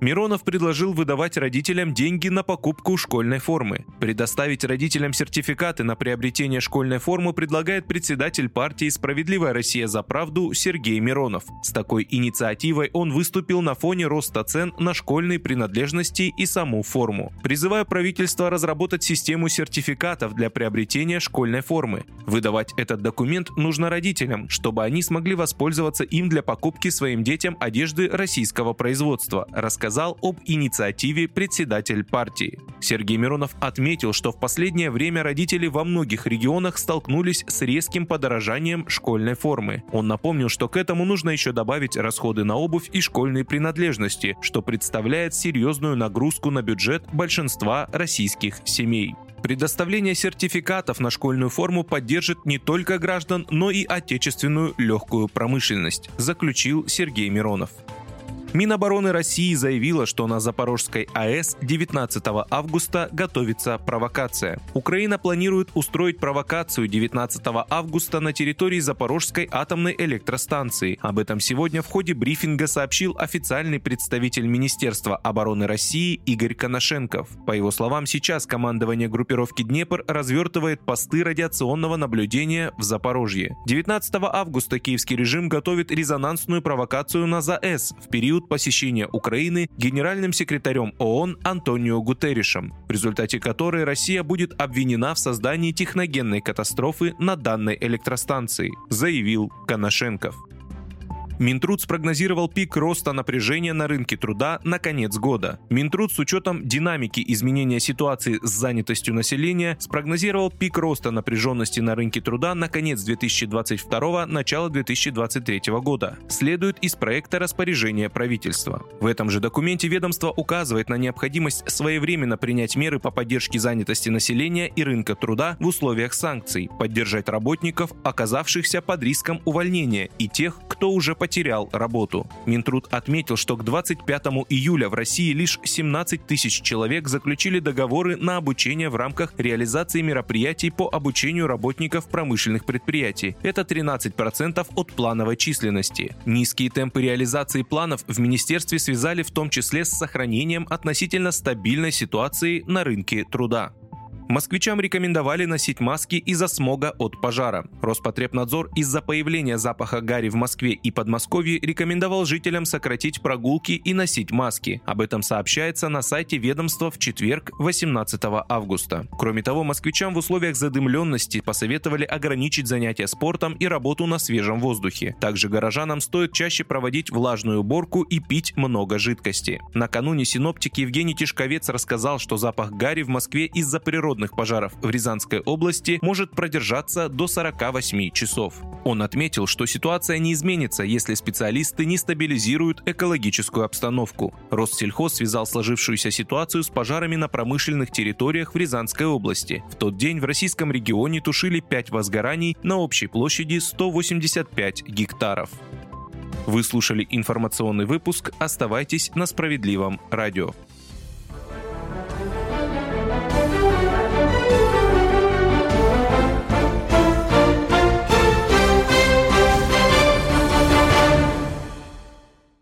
Миронов предложил выдавать родителям деньги на покупку школьной формы. Предоставить родителям сертификаты на приобретение школьной формы предлагает председатель партии «Справедливая Россия за правду» Сергей Миронов. С такой инициативой он выступил на фоне роста цен на школьные принадлежности и саму форму. Призывая правительство разработать систему сертификатов для приобретения школьной формы. Выдавать этот документ нужно родителям, чтобы они смогли воспользоваться им для покупки своим детям одежды российского производства, рассказал рассказал об инициативе председатель партии. Сергей Миронов отметил, что в последнее время родители во многих регионах столкнулись с резким подорожанием школьной формы. Он напомнил, что к этому нужно еще добавить расходы на обувь и школьные принадлежности, что представляет серьезную нагрузку на бюджет большинства российских семей. Предоставление сертификатов на школьную форму поддержит не только граждан, но и отечественную легкую промышленность, заключил Сергей Миронов. Минобороны России заявила, что на Запорожской АЭС 19 августа готовится провокация. Украина планирует устроить провокацию 19 августа на территории Запорожской атомной электростанции. Об этом сегодня в ходе брифинга сообщил официальный представитель Министерства обороны России Игорь Коношенков. По его словам, сейчас командование группировки «Днепр» развертывает посты радиационного наблюдения в Запорожье. 19 августа киевский режим готовит резонансную провокацию на ЗАЭС в период период посещения Украины генеральным секретарем ООН Антонио Гутерришем, в результате которой Россия будет обвинена в создании техногенной катастрофы на данной электростанции, заявил Коношенков. Минтруд спрогнозировал пик роста напряжения на рынке труда на конец года. Минтруд с учетом динамики изменения ситуации с занятостью населения спрогнозировал пик роста напряженности на рынке труда на конец 2022 начало 2023 года. Следует из проекта распоряжения правительства. В этом же документе ведомство указывает на необходимость своевременно принять меры по поддержке занятости населения и рынка труда в условиях санкций, поддержать работников, оказавшихся под риском увольнения, и тех, кто уже потерял потерял работу. Минтруд отметил, что к 25 июля в России лишь 17 тысяч человек заключили договоры на обучение в рамках реализации мероприятий по обучению работников промышленных предприятий. Это 13% от плановой численности. Низкие темпы реализации планов в министерстве связали в том числе с сохранением относительно стабильной ситуации на рынке труда. Москвичам рекомендовали носить маски из-за смога от пожара. Роспотребнадзор из-за появления запаха гари в Москве и Подмосковье рекомендовал жителям сократить прогулки и носить маски. Об этом сообщается на сайте ведомства в четверг, 18 августа. Кроме того, москвичам в условиях задымленности посоветовали ограничить занятия спортом и работу на свежем воздухе. Также горожанам стоит чаще проводить влажную уборку и пить много жидкости. Накануне синоптик Евгений Тишковец рассказал, что запах гари в Москве из-за природных природных пожаров в Рязанской области может продержаться до 48 часов. Он отметил, что ситуация не изменится, если специалисты не стабилизируют экологическую обстановку. Россельхоз связал сложившуюся ситуацию с пожарами на промышленных территориях в Рязанской области. В тот день в российском регионе тушили 5 возгораний на общей площади 185 гектаров. Вы слушали информационный выпуск. Оставайтесь на справедливом радио.